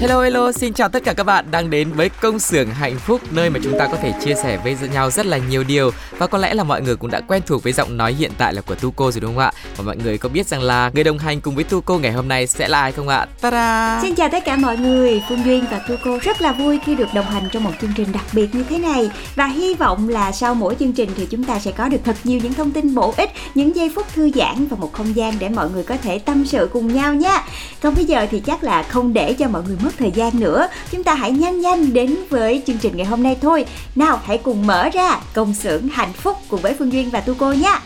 Hello hello, xin chào tất cả các bạn đang đến với công xưởng hạnh phúc nơi mà chúng ta có thể chia sẻ với nhau rất là nhiều điều và có lẽ là mọi người cũng đã quen thuộc với giọng nói hiện tại là của Tuco rồi đúng không ạ? Và mọi người có biết rằng là người đồng hành cùng với Tuco ngày hôm nay sẽ là ai không ạ? Ta-da! Xin chào tất cả mọi người, Phương Duyên và Tuco rất là vui khi được đồng hành trong một chương trình đặc biệt như thế này và hy vọng là sau mỗi chương trình thì chúng ta sẽ có được thật nhiều những thông tin bổ ích, những giây phút thư giãn và một không gian để mọi người có thể tâm sự cùng nhau nhé. Còn bây giờ thì chắc là không để cho mọi người mất thời gian nữa. Chúng ta hãy nhanh nhanh đến với chương trình ngày hôm nay thôi. Nào, hãy cùng mở ra công xưởng hạnh phúc cùng với phương duyên và tu cô nhé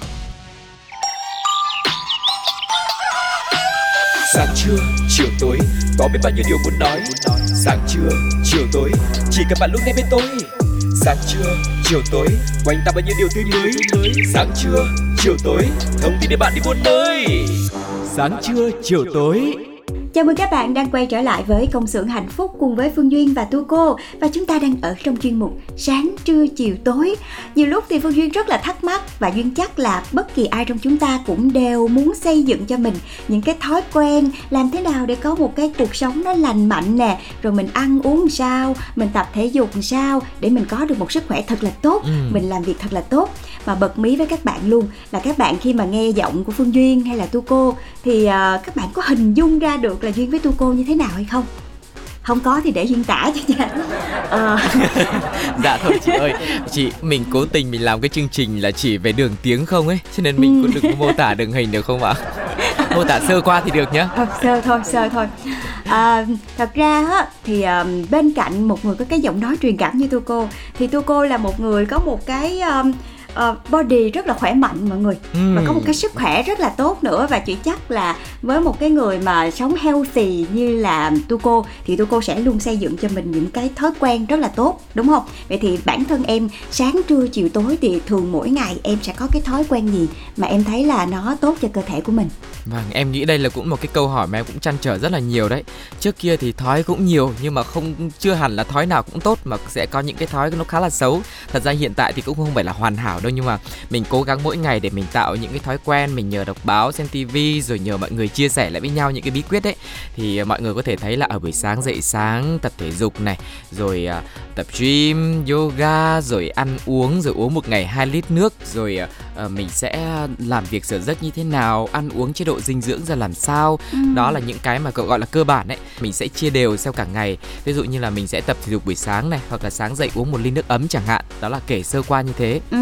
sáng trưa, chiều tối, có biết bao nhiêu điều muốn nói. Sáng trưa, chiều tối, chỉ cần bạn lúc nghe bên tôi. Sáng trưa, chiều tối, quanh ta bao nhiêu điều tươi mới. Sáng trưa, chiều tối, thông tin để bạn đi buôn nơi sáng trưa, chiều tối Chào mừng các bạn đang quay trở lại với công xưởng hạnh phúc cùng với Phương Duyên và Tu Cô và chúng ta đang ở trong chuyên mục sáng trưa chiều tối. Nhiều lúc thì Phương Duyên rất là thắc mắc và Duyên chắc là bất kỳ ai trong chúng ta cũng đều muốn xây dựng cho mình những cái thói quen làm thế nào để có một cái cuộc sống nó lành mạnh nè, rồi mình ăn uống sao, mình tập thể dục sao để mình có được một sức khỏe thật là tốt, ừ. mình làm việc thật là tốt mà bật mí với các bạn luôn. Là các bạn khi mà nghe giọng của Phương Duyên hay là Tu Cô thì uh, các bạn có hình dung ra được là Duyên với Tu Cô như thế nào hay không? không có thì để duyên tả cho nha. Ờ. dạ thôi chị ơi. Chị mình cố tình mình làm cái chương trình là chỉ về đường tiếng không ấy cho nên mình cũng đừng mô tả đường hình được không ạ? Mô tả sơ qua thì được nhá. Thôi sơ thôi sơ thôi. À, thật ra á thì um, bên cạnh một người có cái giọng nói truyền cảm như tu cô thì tu cô là một người có một cái um, uh, body rất là khỏe mạnh mọi người ừ. và có một cái sức khỏe rất là tốt nữa và chị chắc là với một cái người mà sống healthy như là Tuco thì Tuco sẽ luôn xây dựng cho mình những cái thói quen rất là tốt đúng không vậy thì bản thân em sáng trưa chiều tối thì thường mỗi ngày em sẽ có cái thói quen gì mà em thấy là nó tốt cho cơ thể của mình Vâng, em nghĩ đây là cũng một cái câu hỏi mà em cũng chăn trở rất là nhiều đấy. Trước kia thì thói cũng nhiều nhưng mà không chưa hẳn là thói nào cũng tốt mà sẽ có những cái thói nó khá là xấu. Thật ra hiện tại thì cũng không phải là hoàn hảo đâu nhưng mà mình cố gắng mỗi ngày để mình tạo những cái thói quen, mình nhờ đọc báo, xem tivi rồi nhờ mọi người chia sẻ lại với nhau những cái bí quyết đấy thì mọi người có thể thấy là ở buổi sáng dậy sáng tập thể dục này, rồi uh, tập gym, yoga, rồi ăn uống, rồi uống một ngày 2 lít nước, rồi uh, mình sẽ làm việc sở giấc như thế nào, ăn uống chế độ dinh dưỡng ra làm sao. Ừ. đó là những cái mà cậu gọi là cơ bản đấy mình sẽ chia đều theo cả ngày. Ví dụ như là mình sẽ tập thể dục buổi sáng này hoặc là sáng dậy uống một ly nước ấm chẳng hạn. Đó là kể sơ qua như thế. Ừ.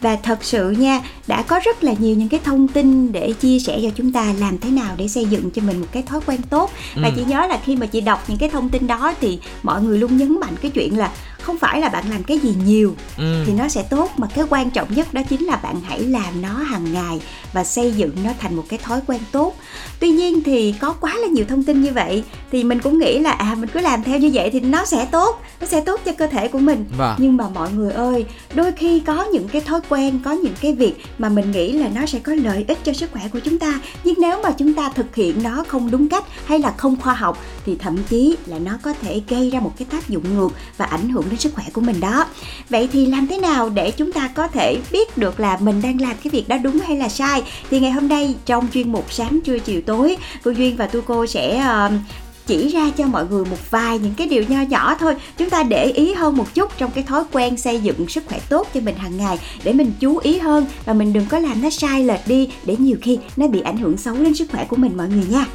và thật sự nha đã có rất là nhiều những cái thông tin để chia sẻ cho chúng ta làm thế nào để xây dựng cho mình một cái thói quen tốt và ừ. chị nhớ là khi mà chị đọc những cái thông tin đó thì mọi người luôn nhấn mạnh cái chuyện là không phải là bạn làm cái gì nhiều ừ. thì nó sẽ tốt mà cái quan trọng nhất đó chính là bạn hãy làm nó hàng ngày và xây dựng nó thành một cái thói quen tốt tuy nhiên thì có quá là nhiều thông tin như vậy thì mình cũng nghĩ là à mình cứ làm theo như vậy thì nó sẽ tốt nó sẽ tốt cho cơ thể của mình vâng. nhưng mà mọi người ơi đôi khi có những cái thói quen có những cái việc mà mình nghĩ là nó sẽ có lợi ích cho sức khỏe của chúng ta nhưng nếu mà chúng ta thực hiện nó không đúng cách hay là không khoa học thì thậm chí là nó có thể gây ra một cái tác dụng ngược và ảnh hưởng đến sức khỏe của mình đó. Vậy thì làm thế nào để chúng ta có thể biết được là mình đang làm cái việc đó đúng hay là sai? Thì ngày hôm nay trong chuyên mục sáng trưa chiều tối Phương Duyên và Tu Cô sẽ uh, chỉ ra cho mọi người một vài những cái điều nho nhỏ thôi. Chúng ta để ý hơn một chút trong cái thói quen xây dựng sức khỏe tốt cho mình hàng ngày để mình chú ý hơn và mình đừng có làm nó sai lệch đi để nhiều khi nó bị ảnh hưởng xấu đến sức khỏe của mình mọi người nha.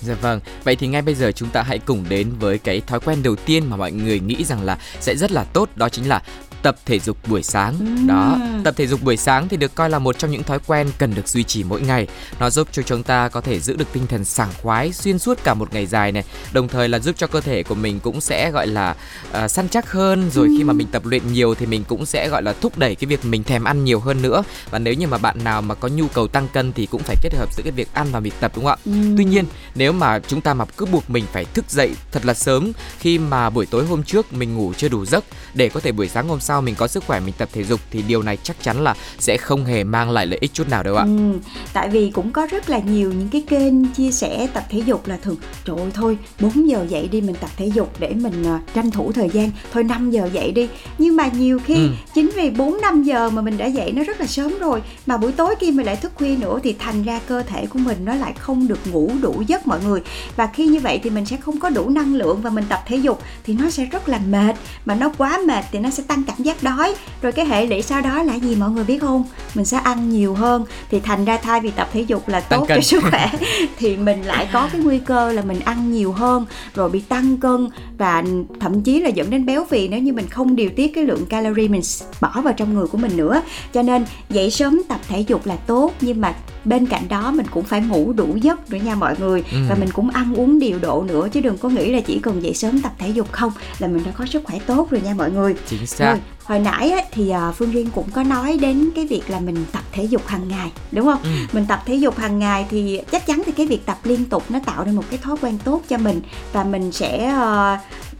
Dạ vâng, vậy thì ngay bây giờ chúng ta hãy cùng đến với cái thói quen đầu tiên mà mọi người nghĩ rằng là sẽ rất là tốt đó chính là tập thể dục buổi sáng. Đó, tập thể dục buổi sáng thì được coi là một trong những thói quen cần được duy trì mỗi ngày. Nó giúp cho chúng ta có thể giữ được tinh thần sảng khoái xuyên suốt cả một ngày dài này, đồng thời là giúp cho cơ thể của mình cũng sẽ gọi là à, săn chắc hơn rồi khi mà mình tập luyện nhiều thì mình cũng sẽ gọi là thúc đẩy cái việc mình thèm ăn nhiều hơn nữa. Và nếu như mà bạn nào mà có nhu cầu tăng cân thì cũng phải kết hợp giữa cái việc ăn và việc tập đúng không ạ? Tuy nhiên, nếu mà chúng ta mà cứ buộc mình phải thức dậy thật là sớm khi mà buổi tối hôm trước mình ngủ chưa đủ giấc để có thể buổi sáng hôm sau mình có sức khỏe mình tập thể dục thì điều này chắc chắn là sẽ không hề mang lại lợi ích chút nào đâu ạ. Ừ, tại vì cũng có rất là nhiều những cái kênh chia sẻ tập thể dục là thường trời ơi thôi 4 giờ dậy đi mình tập thể dục để mình à, tranh thủ thời gian thôi 5 giờ dậy đi nhưng mà nhiều khi Ừ. chính vì 4 5 giờ mà mình đã dậy nó rất là sớm rồi mà buổi tối khi mình lại thức khuya nữa thì thành ra cơ thể của mình nó lại không được ngủ đủ giấc mọi người và khi như vậy thì mình sẽ không có đủ năng lượng và mình tập thể dục thì nó sẽ rất là mệt mà nó quá mệt thì nó sẽ tăng cảm giác đói. Rồi cái hệ lụy sau đó là gì mọi người biết không? Mình sẽ ăn nhiều hơn. Thì thành ra thay vì tập thể dục là tốt cho sức khỏe. Thì mình lại có cái nguy cơ là mình ăn nhiều hơn rồi bị tăng cân và thậm chí là dẫn đến béo phì nếu như mình không điều tiết cái lượng calorie mình bỏ vào trong người của mình nữa. Cho nên dậy sớm tập thể dục là tốt nhưng mà bên cạnh đó mình cũng phải ngủ đủ giấc nữa nha mọi người Ừ. và mình cũng ăn uống điều độ nữa chứ đừng có nghĩ là chỉ cần dậy sớm tập thể dục không là mình đã có sức khỏe tốt rồi nha mọi người Chính xác. rồi, hồi nãy á, thì à, Phương Duyên cũng có nói đến cái việc là mình tập thể dục hàng ngày đúng không? Ừ. Mình tập thể dục hàng ngày thì chắc chắn thì cái việc tập liên tục nó tạo nên một cái thói quen tốt cho mình và mình sẽ ờ,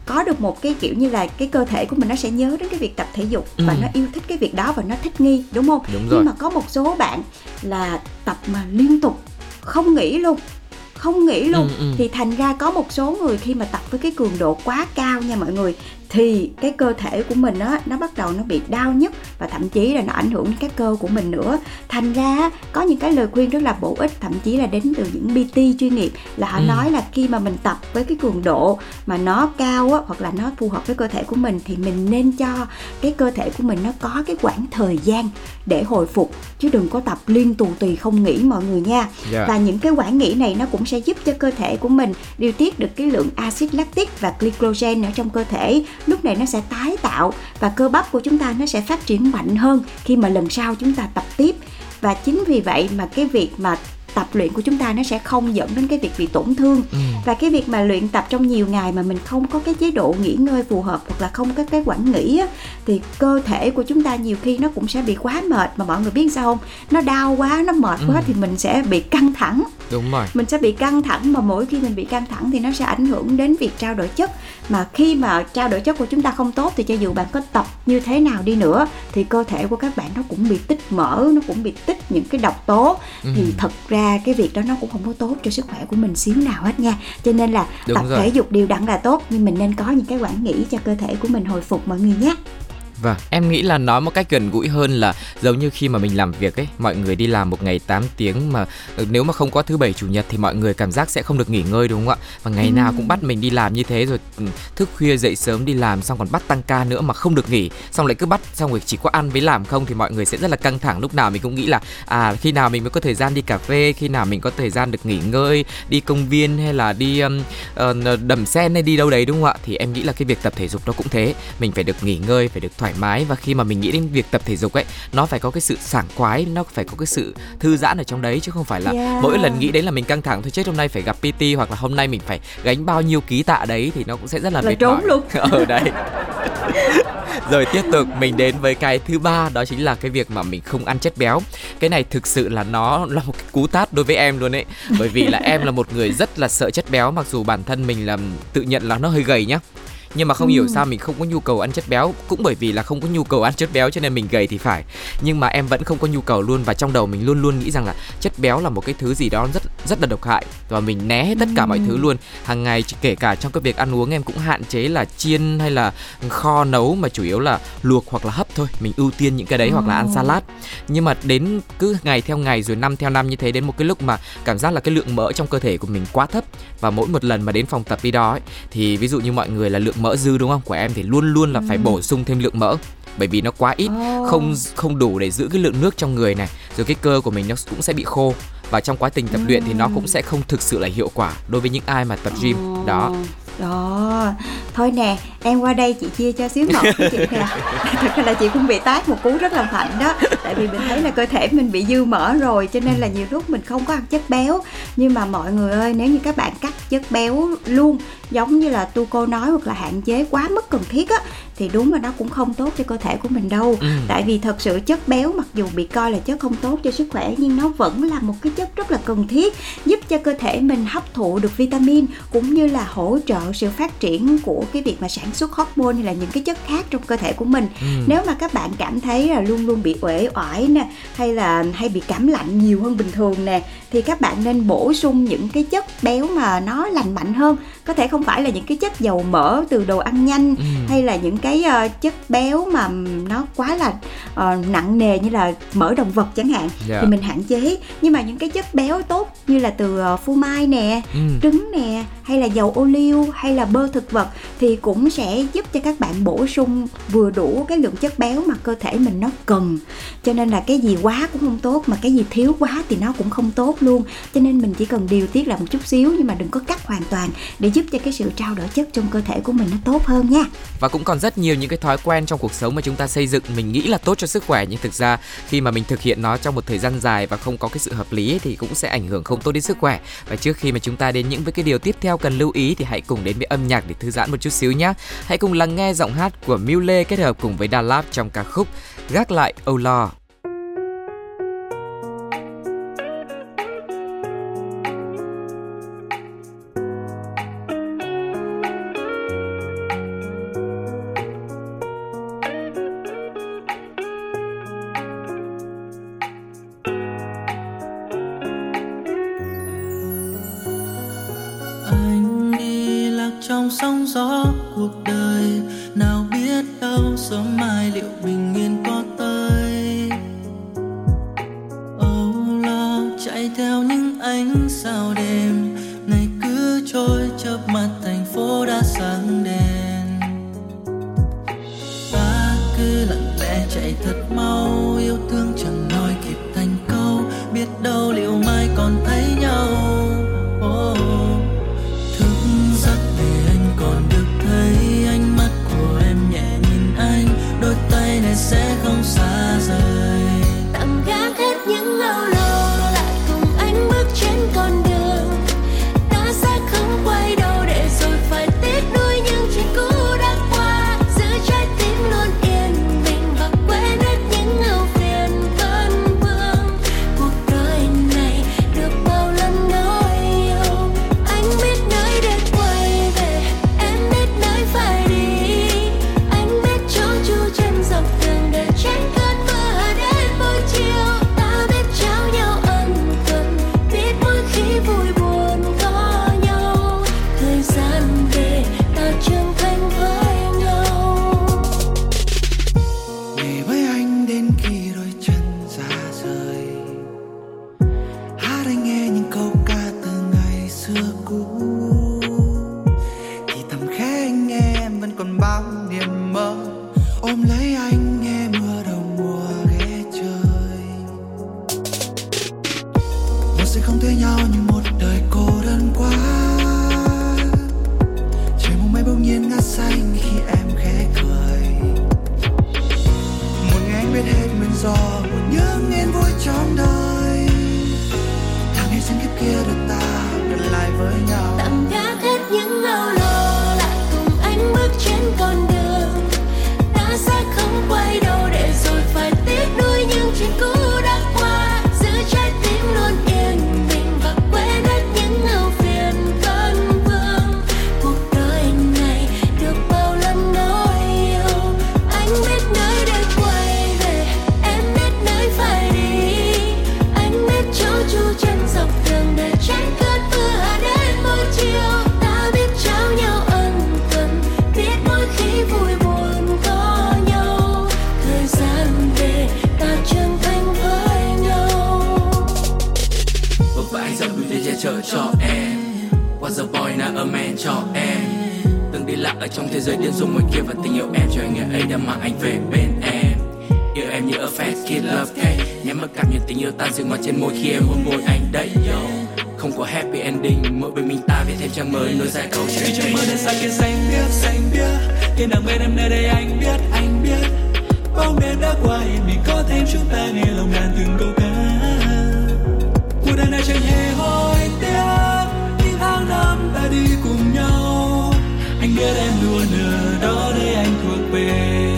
có được một cái kiểu như là cái cơ thể của mình nó sẽ nhớ đến cái việc tập thể dục và Ừ. nó yêu thích cái việc đó và nó thích nghi đúng không? Đúng rồi. Nhưng mà có một số bạn là tập mà liên tục không nghỉ luôn không nghỉ luôn Ừ, ừ. thì thành ra có một số người khi mà tập với cái cường độ quá cao nha mọi người thì cái cơ thể của mình á nó bắt đầu nó bị đau nhức và thậm chí là nó ảnh hưởng đến các cơ của mình nữa thành ra có những cái lời khuyên rất là bổ ích thậm chí là đến từ những PT chuyên nghiệp là họ Ừ. nói là khi mà mình tập với cái cường độ mà nó cao á hoặc là nó phù hợp với cơ thể của mình thì mình nên cho cái cơ thể của mình nó có cái khoảng thời gian để hồi phục chứ đừng có tập liên tù tùy không nghỉ mọi người nha Dạ. và những cái quản nghỉ này nó cũng sẽ giúp cho cơ thể của mình điều tiết được cái lượng axit lactic và glycogen ở trong cơ thể lúc này nó sẽ tái tạo và cơ bắp của chúng ta nó sẽ phát triển mạnh hơn khi mà lần sau chúng ta tập tiếp. Và chính vì vậy mà cái việc mà tập luyện của chúng ta nó sẽ không dẫn đến cái việc bị tổn thương Ừ. và cái việc mà luyện tập trong nhiều ngày mà mình không có cái chế độ nghỉ ngơi phù hợp hoặc là không có cái quản nghỉ á, thì cơ thể của chúng ta nhiều khi nó cũng sẽ bị quá mệt mà mọi người biết sao không nó đau quá nó mệt quá Ừ. thì mình sẽ bị căng thẳng Đúng rồi. mình sẽ bị căng thẳng mà mỗi khi mình bị căng thẳng thì nó sẽ ảnh hưởng đến việc trao đổi chất mà khi mà trao đổi chất của chúng ta không tốt thì cho dù bạn có tập như thế nào đi nữa thì cơ thể của các bạn nó cũng bị tích mỡ nó cũng bị tích những cái độc tố Ừ. thì thật ra cái việc đó nó cũng không có tốt cho sức khỏe của mình xíu nào hết nha cho nên là Đúng tập rồi. thể dục đều đặn là tốt nhưng mình nên có những cái quản nghỉ cho cơ thể của mình hồi phục mọi người nhé Vâng, em nghĩ là nói một cách gần gũi hơn là giống như khi mà mình làm việc ấy, mọi người đi làm một ngày 8 tiếng mà ừ, nếu mà không có thứ bảy chủ nhật thì mọi người cảm giác sẽ không được nghỉ ngơi đúng không ạ? Và ngày nào cũng bắt mình đi làm như thế rồi ừ, thức khuya dậy sớm đi làm xong còn bắt tăng ca nữa mà không được nghỉ, xong lại cứ bắt xong rồi chỉ có ăn với làm không thì mọi người sẽ rất là căng thẳng lúc nào mình cũng nghĩ là à khi nào mình mới có thời gian đi cà phê, khi nào mình có thời gian được nghỉ ngơi, đi công viên hay là đi um, ờ, đầm sen hay đi đâu đấy đúng không ạ? Thì em nghĩ là cái việc tập thể dục nó cũng thế, mình phải được nghỉ ngơi, phải được thoải mái và khi mà mình nghĩ đến việc tập thể dục ấy, nó phải có cái sự sảng khoái, nó phải có cái sự thư giãn ở trong đấy chứ không phải là Yeah. mỗi lần nghĩ đến là mình căng thẳng thôi chết hôm nay phải gặp PT hoặc là hôm nay mình phải gánh bao nhiêu ký tạ đấy thì nó cũng sẽ rất là, Là mệt trốn mỏi. luôn. ở đấy. Rồi tiếp tục mình đến với cái thứ ba đó chính là cái việc mà mình không ăn chất béo. Cái này thực sự là nó là một cái cú tát đối với em luôn ấy. Bởi vì là em là một người rất là sợ chất béo mặc dù bản thân mình là tự nhận là nó hơi gầy nhá. Nhưng mà không hiểu sao mình không có nhu cầu ăn chất béo Cũng bởi vì là không có nhu cầu ăn chất béo cho nên mình gầy thì phải. Nhưng mà em vẫn không có nhu cầu luôn Và trong đầu mình luôn luôn nghĩ rằng là chất béo là một cái thứ gì đó rất rất là độc hại Và mình né hết tất cả mọi thứ luôn. Hàng ngày kể cả trong cái việc ăn uống em cũng hạn chế là chiên hay là kho nấu mà chủ yếu là luộc hoặc là hấp thôi. Mình ưu tiên những cái đấy hoặc là ăn salad. Nhưng mà đến cứ ngày theo ngày rồi năm theo năm như thế đến một cái lúc mà cảm giác là cái lượng mỡ trong cơ thể của mình quá thấp. Và mỗi một lần mà đến phòng tập đi đó ấy, thì ví dụ như mọi người là lượng mỡ dư đúng không? Của em thì luôn luôn là phải bổ sung thêm lượng mỡ. Bởi vì nó quá ít không không đủ để giữ cái lượng nước trong người này. Rồi cái cơ của mình nó cũng sẽ bị khô. Và trong quá trình tập luyện thì nó cũng sẽ không thực sự là hiệu quả đối với những ai mà tập gym. Đó. Đó. Thôi nè em qua đây chị chia cho xíu ngọt với chị nè. Thật ra là chị cũng bị tát một cú rất là mạnh đó tại vì mình thấy là cơ thể mình bị dư mỡ rồi cho nên là nhiều lúc mình không có ăn chất béo nhưng mà mọi người ơi nếu như các bạn cắt chất béo luôn giống như là tu cô nói hoặc là hạn chế quá mức cần thiết á thì đúng là nó cũng không tốt cho cơ thể của mình đâu ừ. tại vì thật sự chất béo mặc dù bị coi là chất không tốt cho sức khỏe nhưng nó vẫn là một cái chất rất là cần thiết giúp cho cơ thể mình hấp thụ được vitamin cũng như là hỗ trợ sự phát triển của cái việc mà sản xuất hormone hay là những cái chất khác trong cơ thể của mình ừ. nếu mà các bạn cảm thấy là luôn luôn bị uể oải nè hay là hay bị cảm lạnh nhiều hơn bình thường nè thì các bạn nên bổ sung những cái chất béo mà nó lành mạnh hơn có thể không phải là những cái chất dầu mỡ từ đồ ăn nhanh ừ. hay là những cái uh, chất béo mà nó quá là uh, nặng nề như là mỡ động vật chẳng hạn yeah. Dạ. thì mình hạn chế nhưng mà những cái chất béo tốt như là từ uh, phô mai nè ừ. trứng nè hay là dầu ô liu hay là bơ thực vật thì cũng sẽ giúp cho các bạn bổ sung vừa đủ cái lượng chất béo mà cơ thể mình nó cần cho cho nên là cái gì quá cũng không tốt, mà cái gì thiếu quá thì nó cũng không tốt luôn. Cho nên mình chỉ cần điều tiết lại một chút xíu, nhưng mà đừng có cắt hoàn toàn để giúp cho cái sự trao đổi chất trong cơ thể của mình nó tốt hơn nha. Và cũng còn rất nhiều những cái thói quen trong cuộc sống mà chúng ta xây dựng, mình nghĩ là tốt cho sức khỏe, nhưng thực ra khi mà mình thực hiện nó trong một thời gian dài và không có cái sự hợp lý thì cũng sẽ ảnh hưởng không tốt đến sức khỏe. Và trước khi mà chúng ta đến những với cái điều tiếp theo cần lưu ý thì hãy cùng đến với âm nhạc để thư giãn một chút xíu nhé hãy cùng lắng nghe giọng hát của Miu Lê kết hợp cùng với Đà Lạt trong ca khúc Gác lại Âu Lo. sóng gió cuộc đời. Nào biết đâu sớm mai liệu bình qua giờ boy na ở man cho em, từng đi lạc ở trong thế giới tiễn du môi kia và tình yêu em cho anh ngày ấy đã mang anh về bên em. Yêu em như a fast kid love cake nhắm mắt cảm nhận tình yêu tan dừng mặt trên môi khi em hôn môi anh đấy yo. Không có happy ending mỗi bên mình ta viết thêm trang mới nối dài câu chuyện trong mơ đen xa kia xanh biếc xanh biếc thiên đàng bên em nơi đây anh biết anh biết. Bóng đêm đã qua yên bình có thêm chúng ta nghe lòng ngàn từng câu ca. Cuộc đời này chẳng hề hối tiếc những tháng năm đã đi cùng nhau. Anh biết em luôn ở đó để anh thuộc về.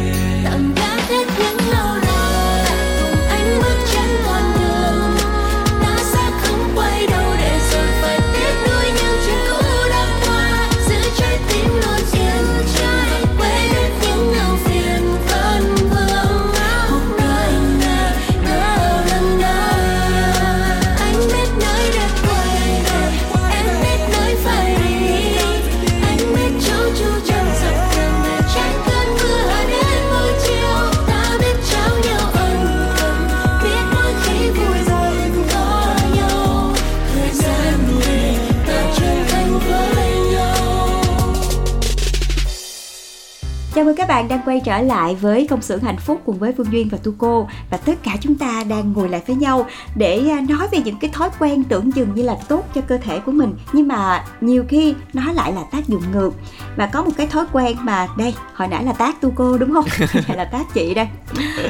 Mừng các bạn đang quay trở lại với công xưởng hạnh phúc cùng với Phương Duyên và Tu Cô và tất cả chúng ta đang ngồi lại với nhau để à, nói về những cái thói quen tưởng chừng như là tốt cho cơ thể của mình nhưng mà nhiều khi nó lại là tác dụng ngược và có một cái thói quen mà đây hồi nãy là tác Tu Cô đúng không? Hay là tác chị đây?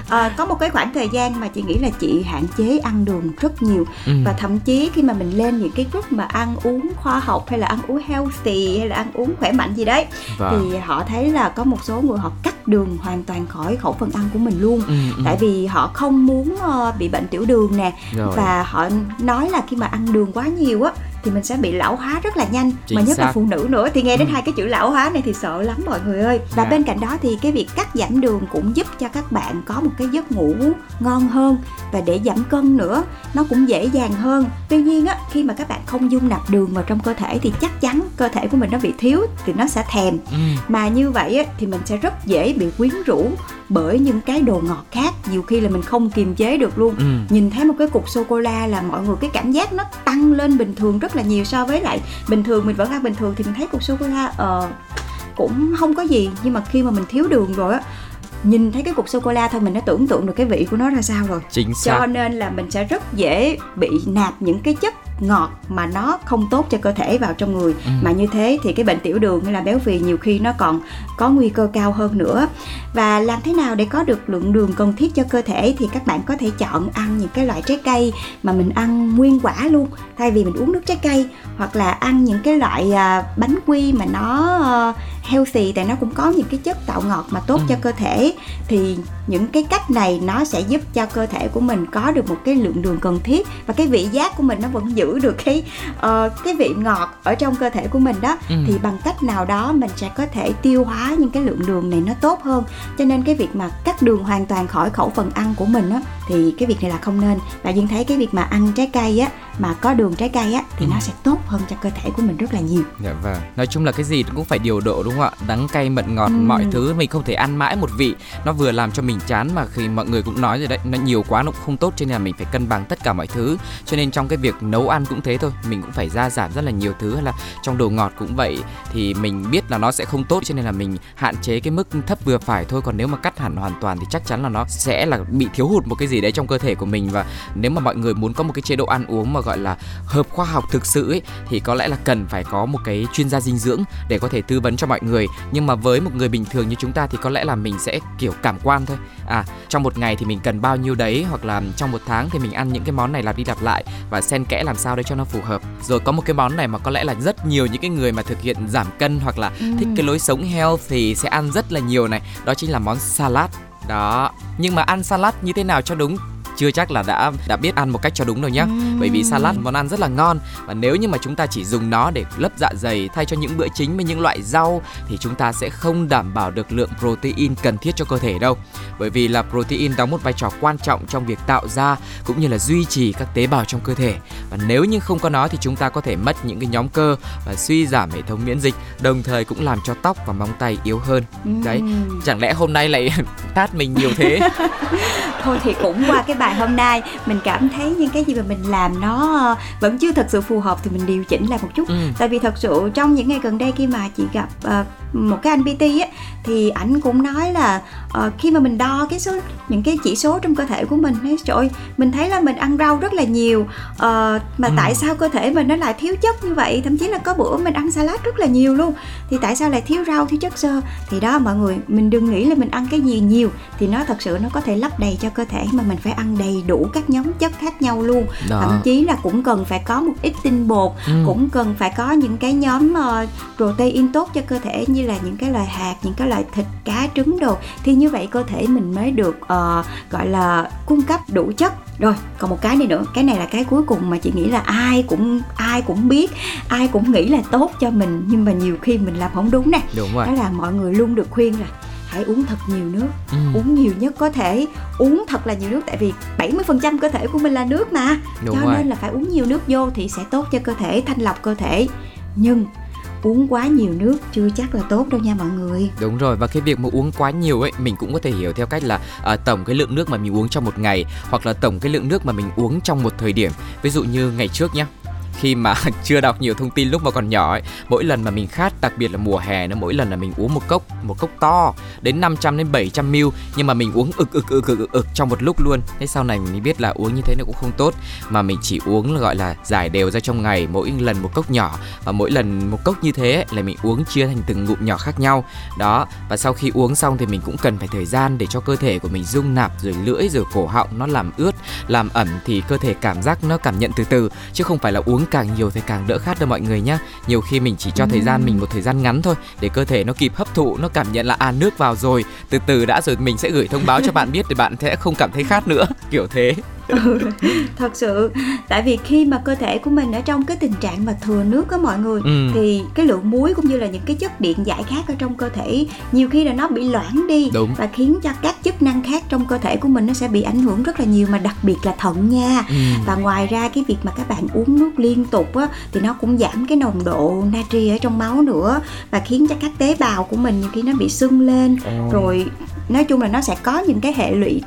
À, có một cái khoảng thời gian mà chị nghĩ là chị hạn chế ăn đường rất nhiều Ừ. và thậm chí khi mà mình lên những cái group mà ăn uống khoa học hay là ăn uống healthy hay là ăn uống khỏe mạnh gì đấy Vâng. thì họ thấy là có một số người họ cắt đường hoàn toàn khỏi khẩu phần ăn của mình luôn Ừ, ừ. tại vì họ không muốn ờ, bị bệnh tiểu đường nè Rồi. và họ nói là khi mà ăn đường quá nhiều á thì mình sẽ bị lão hóa rất là nhanh Chính mà nhất là xác. phụ nữ nữa thì nghe đến Ừ. hai cái chữ lão hóa này thì sợ lắm mọi người ơi và Dạ. bên cạnh đó thì cái việc cắt giảm đường cũng giúp cho các bạn có một cái giấc ngủ ngon hơn và để giảm cân nữa nó cũng dễ dàng hơn tuy nhiên á khi mà các bạn không dung nạp đường vào trong cơ thể thì chắc chắn cơ thể của mình nó bị thiếu thì nó sẽ thèm Ừ. mà như vậy á, thì mình sẽ rất dễ bị quyến rũ bởi những cái đồ ngọt khác nhiều khi là mình không kiềm chế được luôn Ừ. nhìn thấy một cái cục sô cô la là mọi người cái cảm giác nó tăng lên bình thường rất là nhiều so với lại bình thường mình vẫn ăn bình thường thì mình thấy cục sô cô la ờ cũng không có gì nhưng mà khi mà mình thiếu đường rồi á nhìn thấy cái cục sô cô la thôi mình đã tưởng tượng được cái vị của nó ra sao rồi Chính cho xác. nên là mình sẽ rất dễ bị nạp những cái chất ngọt mà nó không tốt cho cơ thể vào trong người. Ừ. mà như thế thì cái bệnh tiểu đường hay là béo phì nhiều khi nó còn có nguy cơ cao hơn nữa. Và làm thế nào để có được lượng đường cần thiết cho cơ thể thì các bạn có thể chọn ăn những cái loại trái cây mà mình ăn nguyên quả luôn. Thay vì mình uống nước trái cây hoặc là ăn những cái loại à, bánh quy mà nó à, healthy tại nó cũng có những cái chất tạo ngọt mà tốt Ừ. cho cơ thể thì những cái cách này nó sẽ giúp cho cơ thể của mình có được một cái lượng đường cần thiết và cái vị giác của mình nó vẫn giữ được cái ờ, cái vị ngọt ở trong cơ thể của mình đó Ừ. thì bằng cách nào đó mình sẽ có thể tiêu hóa những cái lượng đường này nó tốt hơn cho nên cái việc mà cắt đường hoàn toàn khỏi khẩu phần ăn của mình á thì cái việc này là không nên và duyên thấy cái việc mà ăn trái cây á mà có đường trái cây á thì Ừ. nó sẽ tốt hơn cho cơ thể của mình rất là nhiều Dạ vâng. Nói chung là cái gì cũng phải điều độ đúng không ạ? Đắng cay mận ngọt Ừ. mọi thứ mình không thể ăn mãi một vị. Nó vừa làm cho mình chán mà khi mọi người cũng nói rồi đấy, nó nhiều quá nó cũng không tốt cho nên là mình phải cân bằng tất cả mọi thứ. Cho nên trong cái việc nấu ăn cũng thế thôi, mình cũng phải gia giảm rất là nhiều thứ hay là trong đồ ngọt cũng vậy thì mình biết là nó sẽ không tốt cho nên là mình hạn chế cái mức thấp vừa phải thôi còn nếu mà cắt hẳn hoàn toàn thì chắc chắn là nó sẽ là bị thiếu hụt một cái gì đấy trong cơ thể của mình và nếu mà mọi người muốn có một cái chế độ ăn uống mà gọi là hợp khoa học thực sự ấy thì có lẽ là cần phải có một cái chuyên gia dinh dưỡng để có thể tư vấn cho mọi người. Nhưng mà với một người bình thường như chúng ta thì có lẽ là mình sẽ kiểu cảm quan thôi. À trong một ngày thì mình cần bao nhiêu đấy hoặc là trong một tháng thì mình ăn những cái món này lặp đi lặp lại và xen kẽ làm sao để cho nó phù hợp. Rồi có một cái món này mà có lẽ là rất nhiều những cái người mà thực hiện giảm cân hoặc là Ừ. thích cái lối sống health thì sẽ ăn rất là nhiều này. Đó chính là món salad. Đó. Nhưng mà ăn salad như thế nào cho đúng chưa chắc là đã đã biết ăn một cách cho đúng đâu nhá. Bởi vì salad món ăn rất là ngon. Và nếu như mà chúng ta chỉ dùng nó để lấp dạ dày thay cho những bữa chính với những loại rau thì chúng ta sẽ không đảm bảo được lượng protein cần thiết cho cơ thể đâu. Bởi vì là protein đóng một vai trò quan trọng trong việc tạo ra cũng như là duy trì các tế bào trong cơ thể. Và nếu như không có nó thì chúng ta có thể mất những cái nhóm cơ và suy giảm hệ thống miễn dịch đồng thời cũng làm cho tóc và móng tay yếu hơn. Đấy Ừm. chẳng lẽ hôm nay lại tát mình nhiều thế? Thôi thì cũng qua cái bài hôm nay mình cảm thấy những cái gì mà mình làm nó ờ, vẫn chưa thật sự phù hợp thì mình điều chỉnh lại một chút ừ. tại vì thật sự trong những ngày gần đây khi mà chị gặp ờ, một cái anh PT á thì ảnh cũng nói là uh, khi mà mình đo cái số những cái chỉ số trong cơ thể của mình thấy trời ơi, mình thấy là mình ăn rau rất là nhiều uh, mà Ừ. tại sao cơ thể mình nó lại thiếu chất như vậy thậm chí là có bữa mình ăn salad rất là nhiều luôn thì tại sao lại thiếu rau thiếu chất xơ thì đó mọi người mình đừng nghĩ là mình ăn cái gì nhiều thì nó thật sự nó có thể lấp đầy cho cơ thể mà mình phải ăn đầy đủ các nhóm chất khác nhau luôn Đó. thậm chí là cũng cần phải có một ít tinh bột Ừ. cũng cần phải có những cái nhóm uh, protein tốt cho cơ thể như là những cái loại hạt những cái loại thịt cá trứng đồ. Thì như vậy cơ thể mình mới được ờ, gọi là cung cấp đủ chất. Rồi còn một cái này nữa. Cái này là cái cuối cùng mà chị nghĩ là ai cũng ai cũng biết ai cũng nghĩ là tốt cho mình. Nhưng mà nhiều khi mình làm không đúng nè. Đúng rồi. Đó là mọi người luôn được khuyên là hãy uống thật nhiều nước. Ừ. uống nhiều nhất có thể. Uống thật là nhiều nước tại vì 70% cơ thể của mình là nước mà. Đúng cho rồi. nên là phải uống nhiều nước vô thì sẽ tốt cho cơ thể thanh lọc cơ thể. Nhưng uống quá nhiều nước chưa chắc là tốt đâu nha mọi người Đúng rồi và cái việc mà uống quá nhiều ấy mình cũng có thể hiểu theo cách là à, tổng cái lượng nước mà mình uống trong một ngày hoặc là tổng cái lượng nước mà mình uống trong một thời điểm. Ví dụ như ngày trước nhá khi mà chưa đọc nhiều thông tin lúc mà còn nhỏ ấy, mỗi lần mà mình khát, đặc biệt là mùa hè nó mỗi lần là mình uống một cốc, một cốc to đến 500 đến 700 ml nhưng mà mình uống ực ực ực ực ực, ực trong một lúc luôn. Thế sau này mình biết là uống như thế nó cũng không tốt mà mình chỉ uống là gọi là giải đều ra trong ngày, mỗi lần một cốc nhỏ và mỗi lần một cốc như thế ấy, là mình uống chia thành từng ngụm nhỏ khác nhau. Đó, và sau khi uống xong thì mình cũng cần phải thời gian để cho cơ thể của mình dung nạp rồi lưỡi rồi cổ họng nó làm ướt, làm ẩm thì cơ thể cảm giác nó cảm nhận từ từ chứ không phải là uống càng nhiều thì càng đỡ khát đâu mọi người nhá. Nhiều khi mình chỉ cho thời gian mình một thời gian ngắn thôi để cơ thể nó kịp hấp thụ, nó cảm nhận là à nước vào rồi, từ từ đã rồi mình sẽ gửi thông báo cho bạn biết để bạn sẽ không cảm thấy khát nữa, kiểu thế. thật sự tại vì khi mà cơ thể của mình ở trong cái tình trạng mà thừa nước á mọi người Ừ. thì cái lượng muối cũng như là những cái chất điện giải khác ở trong cơ thể nhiều khi là nó bị loãng đi Đúng. và khiến cho các chức năng khác trong cơ thể của mình nó sẽ bị ảnh hưởng rất là nhiều mà đặc biệt là thận nha Ừ. và ngoài ra cái việc mà các bạn uống nước liên tục á thì nó cũng giảm cái nồng độ natri ở trong máu nữa và khiến cho các tế bào của mình nhiều khi nó bị sưng lên. Rồi nói chung là nó sẽ có những cái hệ lụy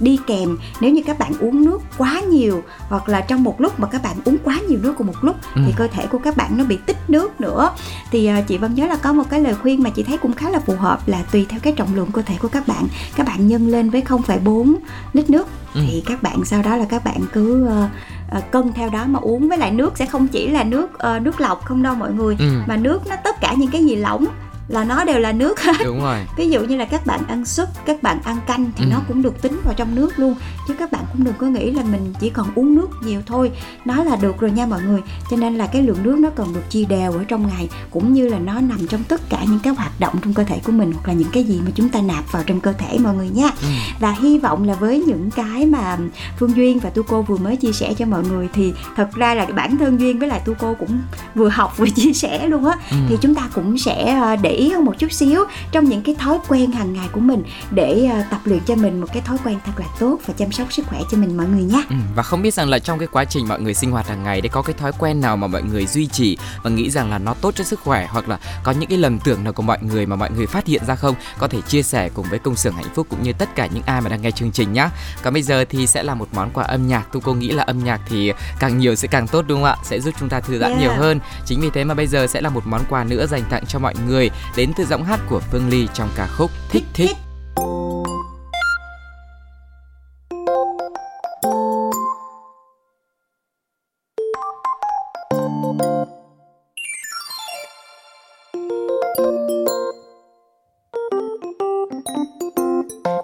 đi kèm nếu như các bạn uống nước quá nhiều hoặc là trong một lúc mà các bạn uống quá nhiều nước cùng một lúc Ừ. thì cơ thể của các bạn nó bị tích nước nữa thì à, chị vẫn nhớ là có một cái lời khuyên mà chị thấy cũng khá là phù hợp là tùy theo cái trọng lượng cơ thể của các bạn các bạn nhân lên với 0,4 lít nước Ừ. thì các bạn sau đó là các bạn cứ ờ, ờ, cân theo đó mà uống với lại nước sẽ không chỉ là nước ờ, nước lọc không đâu mọi người Ừ. mà nước nó tất cả những cái gì lỏng là nó đều là nước hết Đúng rồi. ví dụ như là các bạn ăn súp các bạn ăn canh thì Ừ. nó cũng được tính vào trong nước luôn chứ các bạn cũng đừng có nghĩ là mình chỉ cần uống nước nhiều thôi nó là được rồi nha mọi người cho nên là cái lượng nước nó cần được chia đều ở trong ngày cũng như là nó nằm trong tất cả những cái hoạt động trong cơ thể của mình hoặc là những cái gì mà chúng ta nạp vào trong cơ thể mọi người nha Ừ. và hy vọng là với những cái mà phương duyên và tu cô vừa mới chia sẻ cho mọi người thì thật ra là bản thân duyên với lại tu cô cũng vừa học vừa chia sẻ luôn á Ừ. thì chúng ta cũng sẽ ờ, để ý hơn một chút xíu trong những cái thói quen hàng ngày của mình để ờ, tập luyện cho mình một cái thói quen thật là tốt và chăm sóc sức khỏe cho mình mọi người nhé. Ừ, và không biết rằng là trong cái quá trình mọi người sinh hoạt hàng ngày đấy có cái thói quen nào mà mọi người duy trì và nghĩ rằng là nó tốt cho sức khỏe hoặc là có những cái lầm tưởng nào của mọi người mà mọi người phát hiện ra không? Có thể chia sẻ cùng với công xưởng hạnh phúc cũng như tất cả những ai mà đang nghe chương trình nhá. Còn bây giờ thì sẽ là một món quà âm nhạc. Tu cô nghĩ là âm nhạc thì càng nhiều sẽ càng tốt đúng không ạ? Sẽ giúp chúng ta thư giãn Yeah. nhiều hơn. Chính vì thế mà bây giờ sẽ là một món quà nữa dành tặng cho mọi người đến từ giọng hát của Phương Ly trong ca khúc thích thích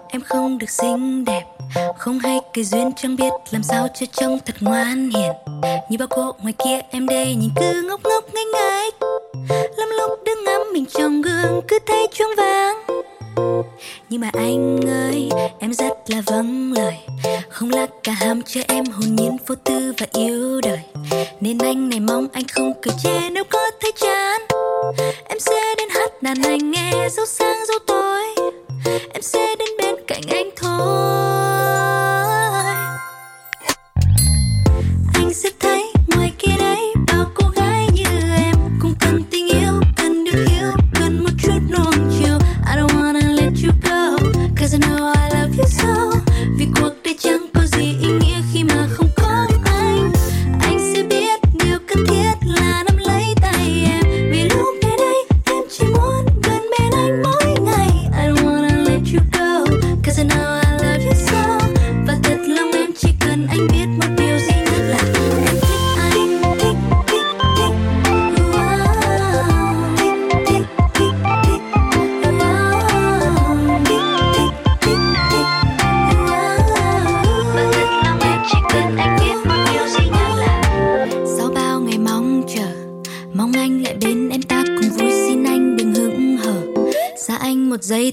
Em không được xinh đẹp Không hay cái duyên chẳng biết Làm sao cho trông thật ngoan hiền. Như bao cô ngoài kia em đây Nhìn cứ ngốc ngốc ngây ngái mình trong gương Cứ thấy choáng váng. Nhưng mà anh ơi, Em rất là vâng lời. Không là cả ham cho em hồn nhiên, vô tư và yêu đời. Nên anh này mong anh không cười chê Nếu có thấy chán. Em sẽ đến hát đàn anh nghe dấu sáng dấu tối. Em sẽ đến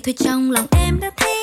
thôi trong lòng em đã thấy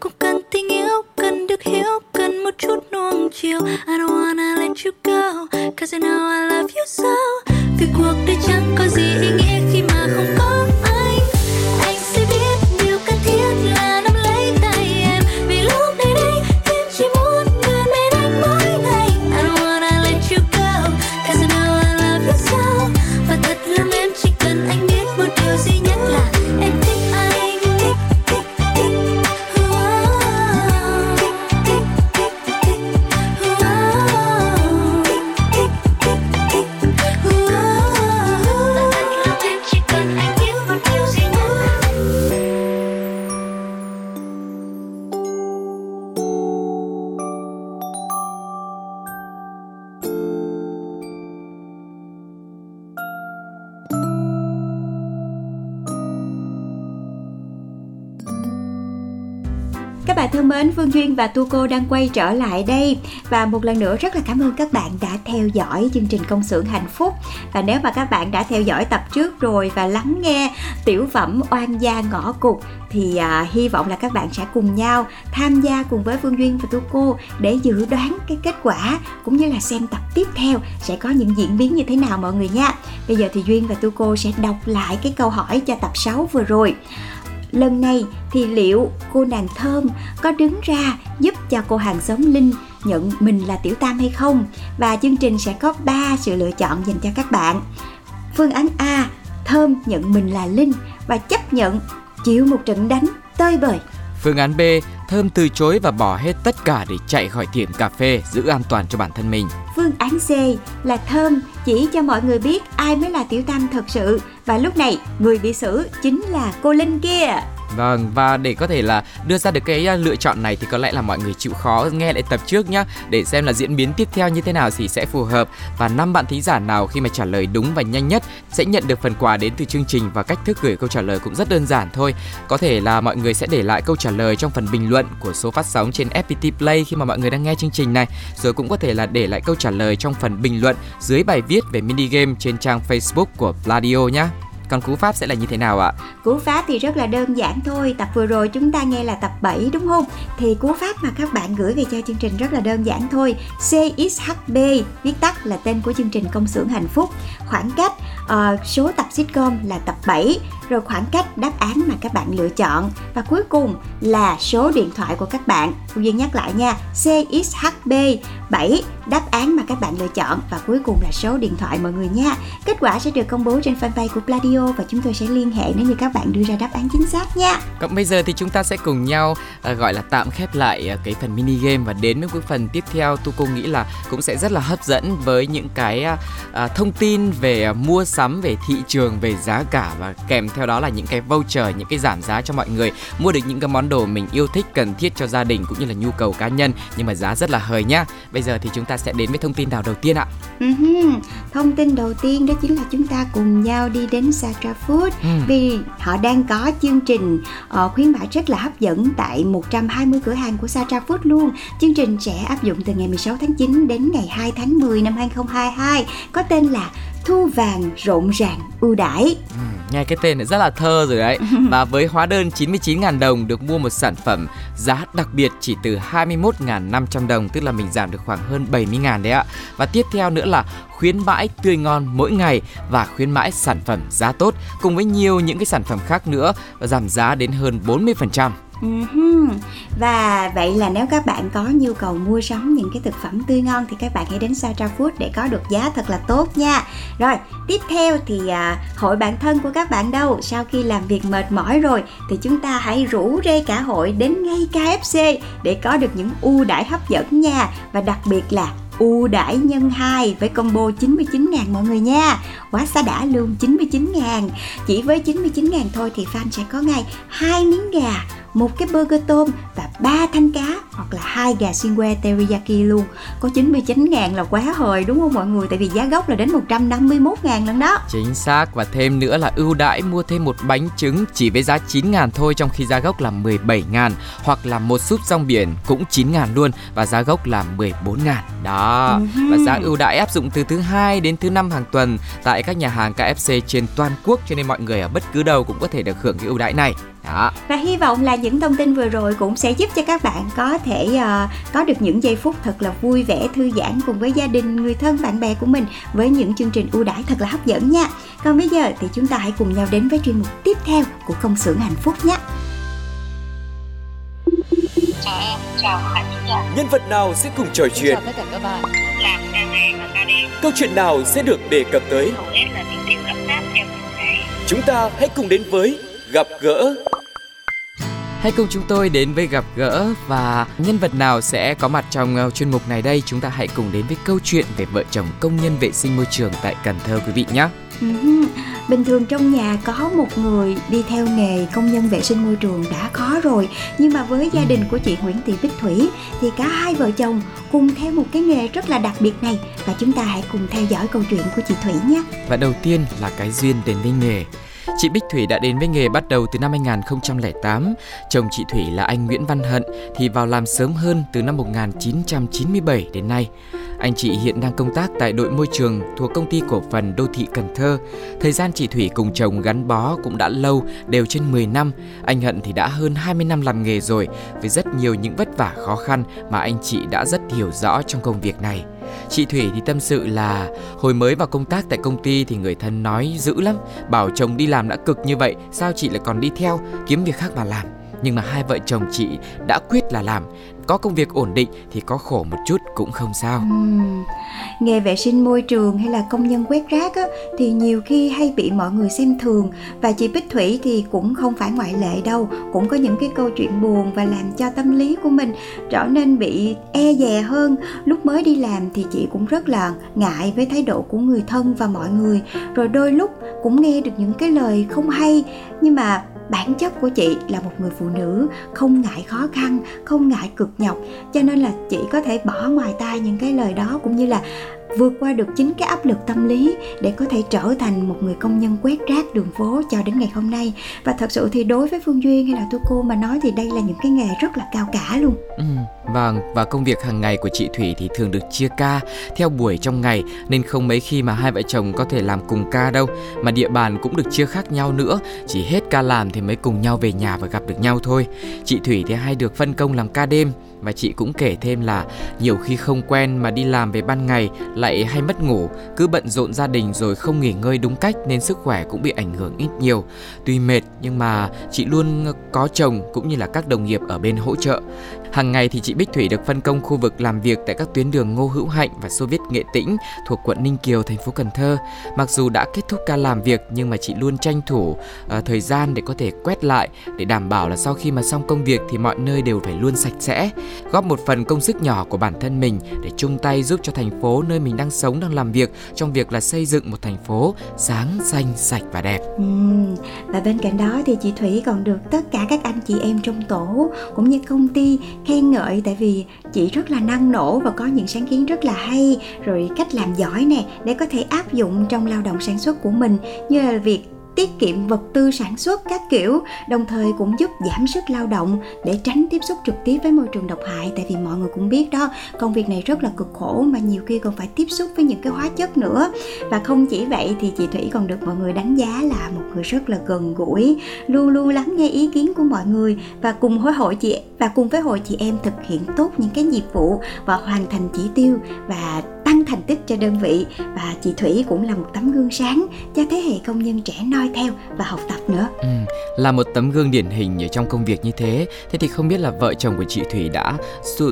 cũng cần tình yêu, cần được hiểu, cần một chút nuông chiều. I don't wanna let you go, cause I know I love và Tu Cô đang quay trở lại đây. Và một lần nữa rất là cảm ơn các bạn đã theo dõi chương trình Công xưởng Hạnh Phúc. Và nếu mà các bạn đã theo dõi tập trước rồi và lắng nghe tiểu phẩm Oan gia ngõ cục Thì à, hy vọng là các bạn sẽ cùng nhau tham gia cùng với Phương Duyên và Tu Cô Để dự đoán cái kết quả cũng như là xem tập tiếp theo sẽ có những diễn biến như thế nào mọi người nha. Bây giờ thì Duyên và Tu Cô sẽ đọc lại cái câu hỏi cho tập 6 vừa rồi. Lần này thì liệu cô nàng Thơm có đứng ra giúp cho cô hàng xóm Linh nhận mình là Tiểu Tam hay không? Và chương trình sẽ có 3 sự lựa chọn dành cho các bạn. Phương án A, Thơm nhận mình là Linh và chấp nhận chịu một trận đánh tơi bời. Phương án B, Thơm từ chối và bỏ hết tất cả để chạy khỏi tiệm cà phê, giữ an toàn cho bản thân mình. Phương án C là Thơm chỉ cho mọi người biết ai mới là Tiểu Tam thật sự và lúc này người bị xử chính là cô Linh kia. Vâng, và để có thể là đưa ra được cái à, lựa chọn này thì có lẽ là mọi người chịu khó nghe lại tập trước nhá để xem là diễn biến tiếp theo như thế nào thì sẽ phù hợp và năm bạn thí giả nào khi mà trả lời đúng và nhanh nhất sẽ nhận được phần quà đến từ chương trình và cách thức gửi câu trả lời cũng rất đơn giản thôi. Có thể là mọi người sẽ để lại câu trả lời trong phần bình luận của số phát sóng trên FPT Play khi mà mọi người đang nghe chương trình này, rồi cũng có thể là để lại câu trả lời trong phần bình luận dưới bài viết về mini game trên trang Facebook của Pladio nhé. Còn cú pháp sẽ là như thế nào ạ? Cú pháp thì rất là đơn giản thôi Tập vừa rồi chúng ta nghe là tập 7 đúng không? Thì cú pháp mà các bạn gửi về cho chương trình rất là đơn giản thôi CXHB Viết tắt là tên của chương trình Công xưởng Hạnh Phúc Khoảng cách uh, số tập sitcom là tập 7 rồi khoảng cách đáp án mà các bạn lựa chọn. Và cuối cùng là số điện thoại của các bạn. Cô Duyên nhắc lại nha CXHB 7 đáp án mà các bạn lựa chọn. Và cuối cùng là số điện thoại mọi người nha. Kết quả sẽ được công bố trên fanpage của Pladio Và chúng tôi sẽ liên hệ nếu như các bạn đưa ra đáp án chính xác nha. Còn bây giờ thì chúng ta sẽ cùng nhau à, gọi là tạm khép lại à, cái phần mini game và đến với cái phần tiếp theo. Tôi cô nghĩ là cũng sẽ rất là hấp dẫn với những cái à, thông tin về mua sắm, về thị trường, về giá cả và kèm theo đó là những cái voucher những cái giảm giá cho mọi người mua được những cái món đồ mình yêu thích cần thiết cho gia đình cũng như là nhu cầu cá nhân nhưng mà giá rất là hời nhá. Bây giờ thì chúng ta sẽ đến với thông tin nào đầu tiên ạ? Thông tin đầu tiên đó chính là chúng ta cùng nhau đi đến Satra Food vì họ đang có chương trình ờ, khuyến mãi rất là hấp dẫn tại 120 cửa hàng của Satra Food luôn. Chương trình sẽ áp dụng từ ngày 16 tháng 9 đến ngày 2 tháng 10 năm 2022 có tên là thu vàng rộn ràng ưu đãi. Ừ, nghe cái tên rất là thơ rồi đấy. Và với hóa đơn 99.000 đồng được mua một sản phẩm giá đặc biệt chỉ từ 21.500 đồng Tức là mình giảm được khoảng hơn 70.000 đấy ạ. Và tiếp theo nữa là khuyến mãi tươi ngon mỗi ngày Và khuyến mãi sản phẩm giá tốt Cùng với nhiều những cái sản phẩm khác nữa Và giảm giá đến hơn 40% và vậy là nếu các bạn có nhu cầu mua sắm những cái thực phẩm tươi ngon thì các bạn hãy đến Satra Food để có được giá thật là tốt nha. Rồi, tiếp theo thì à, hội bạn thân của các bạn đâu? Sau khi làm việc mệt mỏi rồi thì chúng ta hãy rủ rê cả hội đến ngay KFC để có được những ưu đãi hấp dẫn nha. Và đặc biệt là ưu đãi nhân 2 với combo 99 ngàn mọi người nha Quá xa đã luôn 99 ngàn Chỉ với 99 ngàn thôi thì fan sẽ có ngay hai miếng gà một cái burger tôm và ba thanh cá hoặc là hai gà xiên que teriyaki luôn. Có 99 ngàn là quá hời đúng không mọi người? Tại vì giá gốc là đến 151 ngàn lần đó. Chính xác và thêm nữa là ưu đãi mua thêm một bánh trứng chỉ với giá 9 ngàn thôi trong khi giá gốc là 17 ngàn hoặc là một súp rong biển cũng 9 ngàn luôn và giá gốc là 14 ngàn. Đó và giá ưu đãi áp dụng từ thứ hai đến thứ năm hàng tuần tại các nhà hàng KFC trên toàn quốc cho nên mọi người ở bất cứ đâu cũng có thể được hưởng cái ưu đãi này đó. Và hy vọng là những thông tin vừa rồi cũng sẽ giúp cho các bạn có thể ờ, có được những giây phút thật là vui vẻ thư giãn cùng với gia đình người thân bạn bè của mình với những chương trình ưu đãi thật là hấp dẫn nha. Còn bây giờ thì chúng ta hãy cùng nhau đến với chuyên mục tiếp theo của công xưởng hạnh phúc nhé. Chào em chào khán giả. Nhân vật nào sẽ cùng trò chuyện? Câu chuyện nào sẽ được đề cập tới? Chúng ta hãy cùng đến với Gặp gỡ Hãy cùng chúng tôi đến với gặp gỡ và nhân vật nào sẽ có mặt trong ờ, chuyên mục này đây? Chúng ta hãy cùng đến với câu chuyện về vợ chồng công nhân vệ sinh môi trường tại Cần Thơ quý vị nhé. Bình thường trong nhà có một người đi theo nghề công nhân vệ sinh môi trường đã khó rồi. Nhưng mà với gia đình của chị Nguyễn Thị Bích Thủy Thì cả hai vợ chồng cùng theo một cái nghề rất là đặc biệt này. Và chúng ta hãy cùng theo dõi câu chuyện của chị Thủy nhé. Và đầu tiên là cái duyên đến với nghề. Chị Bích Thủy đã đến với nghề bắt đầu từ năm 2008. Chồng chị Thủy là anh Nguyễn Văn Hận thì vào làm sớm hơn từ năm 1997 đến nay. Anh chị hiện đang công tác tại đội môi trường thuộc công ty cổ phần đô thị Cần Thơ. Thời gian chị Thủy cùng chồng gắn bó cũng đã lâu, đều trên 10 năm. Anh Hận thì đã hơn 20 năm làm nghề rồi, với rất nhiều những vất vả khó khăn mà anh chị đã rất hiểu rõ trong công việc này. Chị Thủy thì tâm sự là hồi mới vào công tác tại công ty thì người thân nói dữ lắm, bảo chồng đi làm đã cực như vậy, sao chị lại còn đi theo, kiếm việc khác mà làm. Nhưng mà hai vợ chồng chị đã quyết là làm, có công việc ổn định thì có khổ một chút cũng không sao. Ừm, Nghề vệ sinh môi trường hay là công nhân quét rác á, thì nhiều khi hay bị mọi người xem thường. Và chị Bích Thủy thì cũng không phải ngoại lệ đâu cũng có những cái câu chuyện buồn và làm cho tâm lý của mình trở nên bị e dè hơn. Lúc mới đi làm thì chị cũng rất là ngại với thái độ của người thân và mọi người. Rồi đôi lúc cũng nghe được những cái lời không hay nhưng mà bản chất của chị là một người phụ nữ, không ngại khó khăn, không ngại cực nhọc, cho nên là chị có thể bỏ ngoài tai những cái lời đó cũng như là vượt qua được chính cái áp lực tâm lý để có thể trở thành một người công nhân quét rác đường phố cho đến ngày hôm nay. Và thật sự thì đối với phương duyên hay là tu cô mà nói thì đây là những cái nghề rất là cao cả luôn. Ừ, vâng, và công việc hàng ngày của chị Thủy thì thường được chia ca theo buổi trong ngày nên không mấy khi mà hai vợ chồng có thể làm cùng ca đâu, mà địa bàn cũng được chia khác nhau nữa, chỉ hết ca làm thì mới cùng nhau về nhà và gặp được nhau thôi. Chị Thủy thì hay được phân công làm ca đêm và chị cũng kể thêm là nhiều khi không quen mà đi làm về ban ngày lại hay mất ngủ, cứ bận rộn gia đình rồi không nghỉ ngơi đúng cách nên sức khỏe cũng bị ảnh hưởng ít nhiều. Tuy mệt nhưng mà chị luôn có chồng cũng như là các đồng nghiệp ở bên hỗ trợ. Hàng ngày thì chị Bích Thủy được phân công khu vực làm việc tại các tuyến đường Ngô Hữu Hạnh và Xô Viết Nghệ Tĩnh thuộc quận Ninh Kiều, thành phố Cần Thơ. Mặc dù đã kết thúc ca làm việc nhưng mà chị luôn tranh thủ uh, thời gian để có thể quét lại để đảm bảo là sau khi mà xong công việc thì mọi nơi đều phải luôn sạch sẽ. Góp một phần công sức nhỏ của bản thân mình để chung tay giúp cho thành phố nơi mình đang sống đang làm việc trong việc là xây dựng một thành phố sáng, xanh, sạch và đẹp. Ừ, và bên cạnh đó thì chị Thủy còn được tất cả các anh chị em trong tổ cũng như công ty khen ngợi tại vì chị rất là năng nổ và có những sáng kiến rất là hay. Rồi cách làm giỏi nè, để có thể áp dụng trong lao động sản xuất của mình, như là việc tiết kiệm vật tư sản xuất các kiểu, đồng thời cũng giúp giảm sức lao động để tránh tiếp xúc trực tiếp với môi trường độc hại. Tại vì mọi người cũng biết đó, công việc này rất là cực khổ mà nhiều khi còn phải tiếp xúc với những cái hóa chất nữa. Và không chỉ vậy thì chị Thủy còn được mọi người đánh giá là một người rất là gần gũi, luôn luôn lắng nghe ý kiến của mọi người và cùng với hội chị, và cùng với hội chị em thực hiện tốt những cái nhiệm vụ và hoàn thành chỉ tiêu và tăng thành tích cho đơn vị và chị Thủy cũng là một tấm gương sáng cho thế hệ công nhân trẻ noi theo và học tập nữa. Ừ, là một tấm gương điển hình ở trong công việc như thế. Thế thì không biết là vợ chồng của chị Thủy đã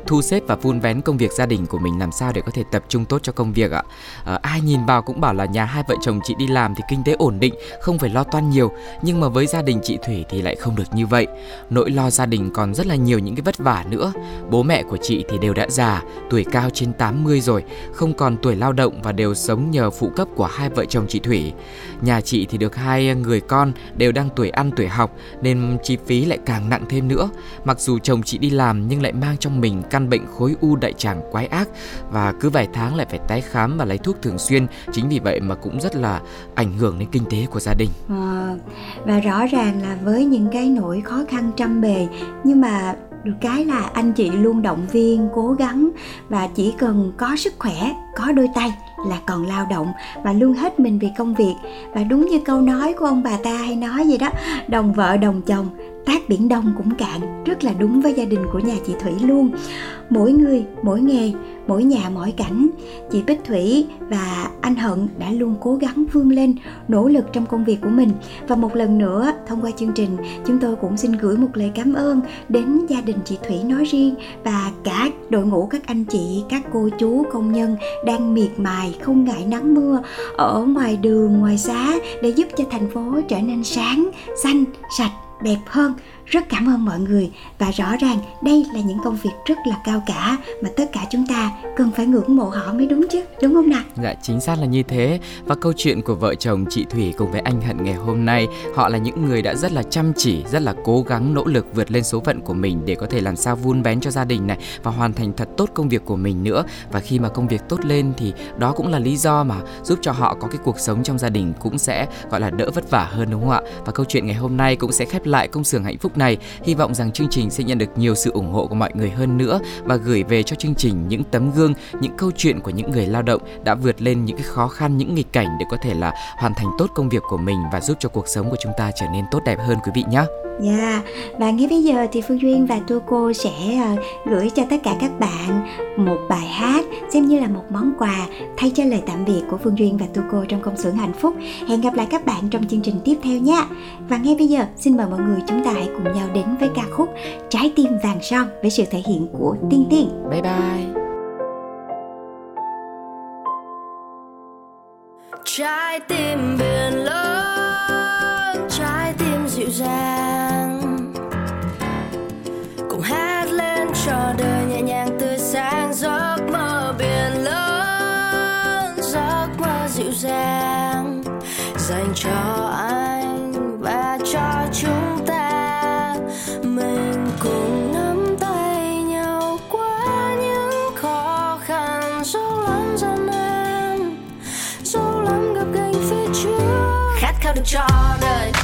thu xếp và vun vén công việc gia đình của mình làm sao để có thể tập trung tốt cho công việc ạ? À, ai nhìn vào cũng bảo là nhà hai vợ chồng chị đi làm thì kinh tế ổn định, không phải lo toan nhiều. Nhưng mà với gia đình chị Thủy thì lại không được như vậy. Nỗi lo gia đình còn rất là nhiều những cái vất vả nữa. Bố mẹ của chị thì đều đã già, tuổi cao trên 80 rồi, không không còn tuổi lao động và đều sống nhờ phụ cấp của hai vợ chồng chị Thủy. Nhà chị thì được hai người con đều đang tuổi ăn tuổi học nên chi phí lại càng nặng thêm nữa. Mặc dù chồng chị đi làm nhưng lại mang trong mình căn bệnh khối u đại tràng quái ác và cứ vài tháng lại phải tái khám và lấy thuốc thường xuyên. Chính vì vậy mà cũng rất là ảnh hưởng đến kinh tế của gia đình. À, và rõ ràng là với những cái nỗi khó khăn trăm bề nhưng mà được cái là anh chị luôn động viên, cố gắng và chỉ cần có sức khỏe, có đôi tay là còn lao động và luôn hết mình vì công việc. Và đúng như câu nói của ông bà ta hay nói gì đó, đồng vợ, đồng chồng, tác biển đông cũng cạn, rất là đúng với gia đình của nhà chị thủy luôn. Mỗi người, mỗi nghề, mỗi nhà, mỗi cảnh, chị bích thủy và anh hận đã luôn cố gắng vươn lên, nỗ lực trong công việc của mình. Và một lần nữa, thông qua chương trình, chúng tôi cũng xin gửi một lời cảm ơn đến gia đình chị thủy nói riêng và cả đội ngũ các anh chị, các cô chú, công nhân đang miệt mài không ngại nắng mưa ở ngoài đường, ngoài xá để giúp cho thành phố trở nên sáng, xanh, sạch, đẹp hơn rất cảm ơn mọi người và rõ ràng đây là những công việc rất là cao cả mà tất cả chúng ta cần phải ngưỡng mộ họ mới đúng chứ, đúng không nào? Dạ chính xác là như thế. Và câu chuyện của vợ chồng chị thủy cùng với anh hận ngày hôm nay, họ là những người đã rất là chăm chỉ, rất là cố gắng, nỗ lực vượt lên số phận của mình để có thể làm sao vun bén cho gia đình này và hoàn thành thật tốt công việc của mình nữa. Và khi mà công việc tốt lên thì đó cũng là lý do mà giúp cho họ có cái cuộc sống trong gia đình cũng sẽ, gọi là, đỡ vất vả hơn, đúng không ạ? Và câu chuyện ngày hôm nay cũng sẽ khép lại công xưởng hạnh phúc này. Hy vọng rằng chương trình sẽ nhận được nhiều sự ủng hộ của mọi người hơn nữa và gửi về cho chương trình những tấm gương, những câu chuyện của những người lao động đã vượt lên những cái khó khăn, những nghịch cảnh để có thể là hoàn thành tốt công việc của mình và giúp cho cuộc sống của chúng ta trở nên tốt đẹp hơn quý vị nhé. Dạ, yeah. và ngay bây giờ thì Phương Duyên và Tua Cô sẽ uh, gửi cho tất cả các bạn một bài hát xem như là một món quà thay cho lời tạm biệt của Phương Duyên và Tua Cô trong công xưởng hạnh phúc. Hẹn gặp lại các bạn trong chương trình tiếp theo nha. Và ngay bây giờ xin mời mọi người chúng ta hãy cùng cùng nhau đến với ca khúc Trái tim vàng son với sự thể hiện của Tiên Tiên. Bye bye. Trái tim biển lớn, trái tim dịu dàng Cùng hát lên cho đời nhẹ nhàng tươi sáng Giấc mơ biển lớn, giấc mơ dịu dàng Dành cho anh trước khát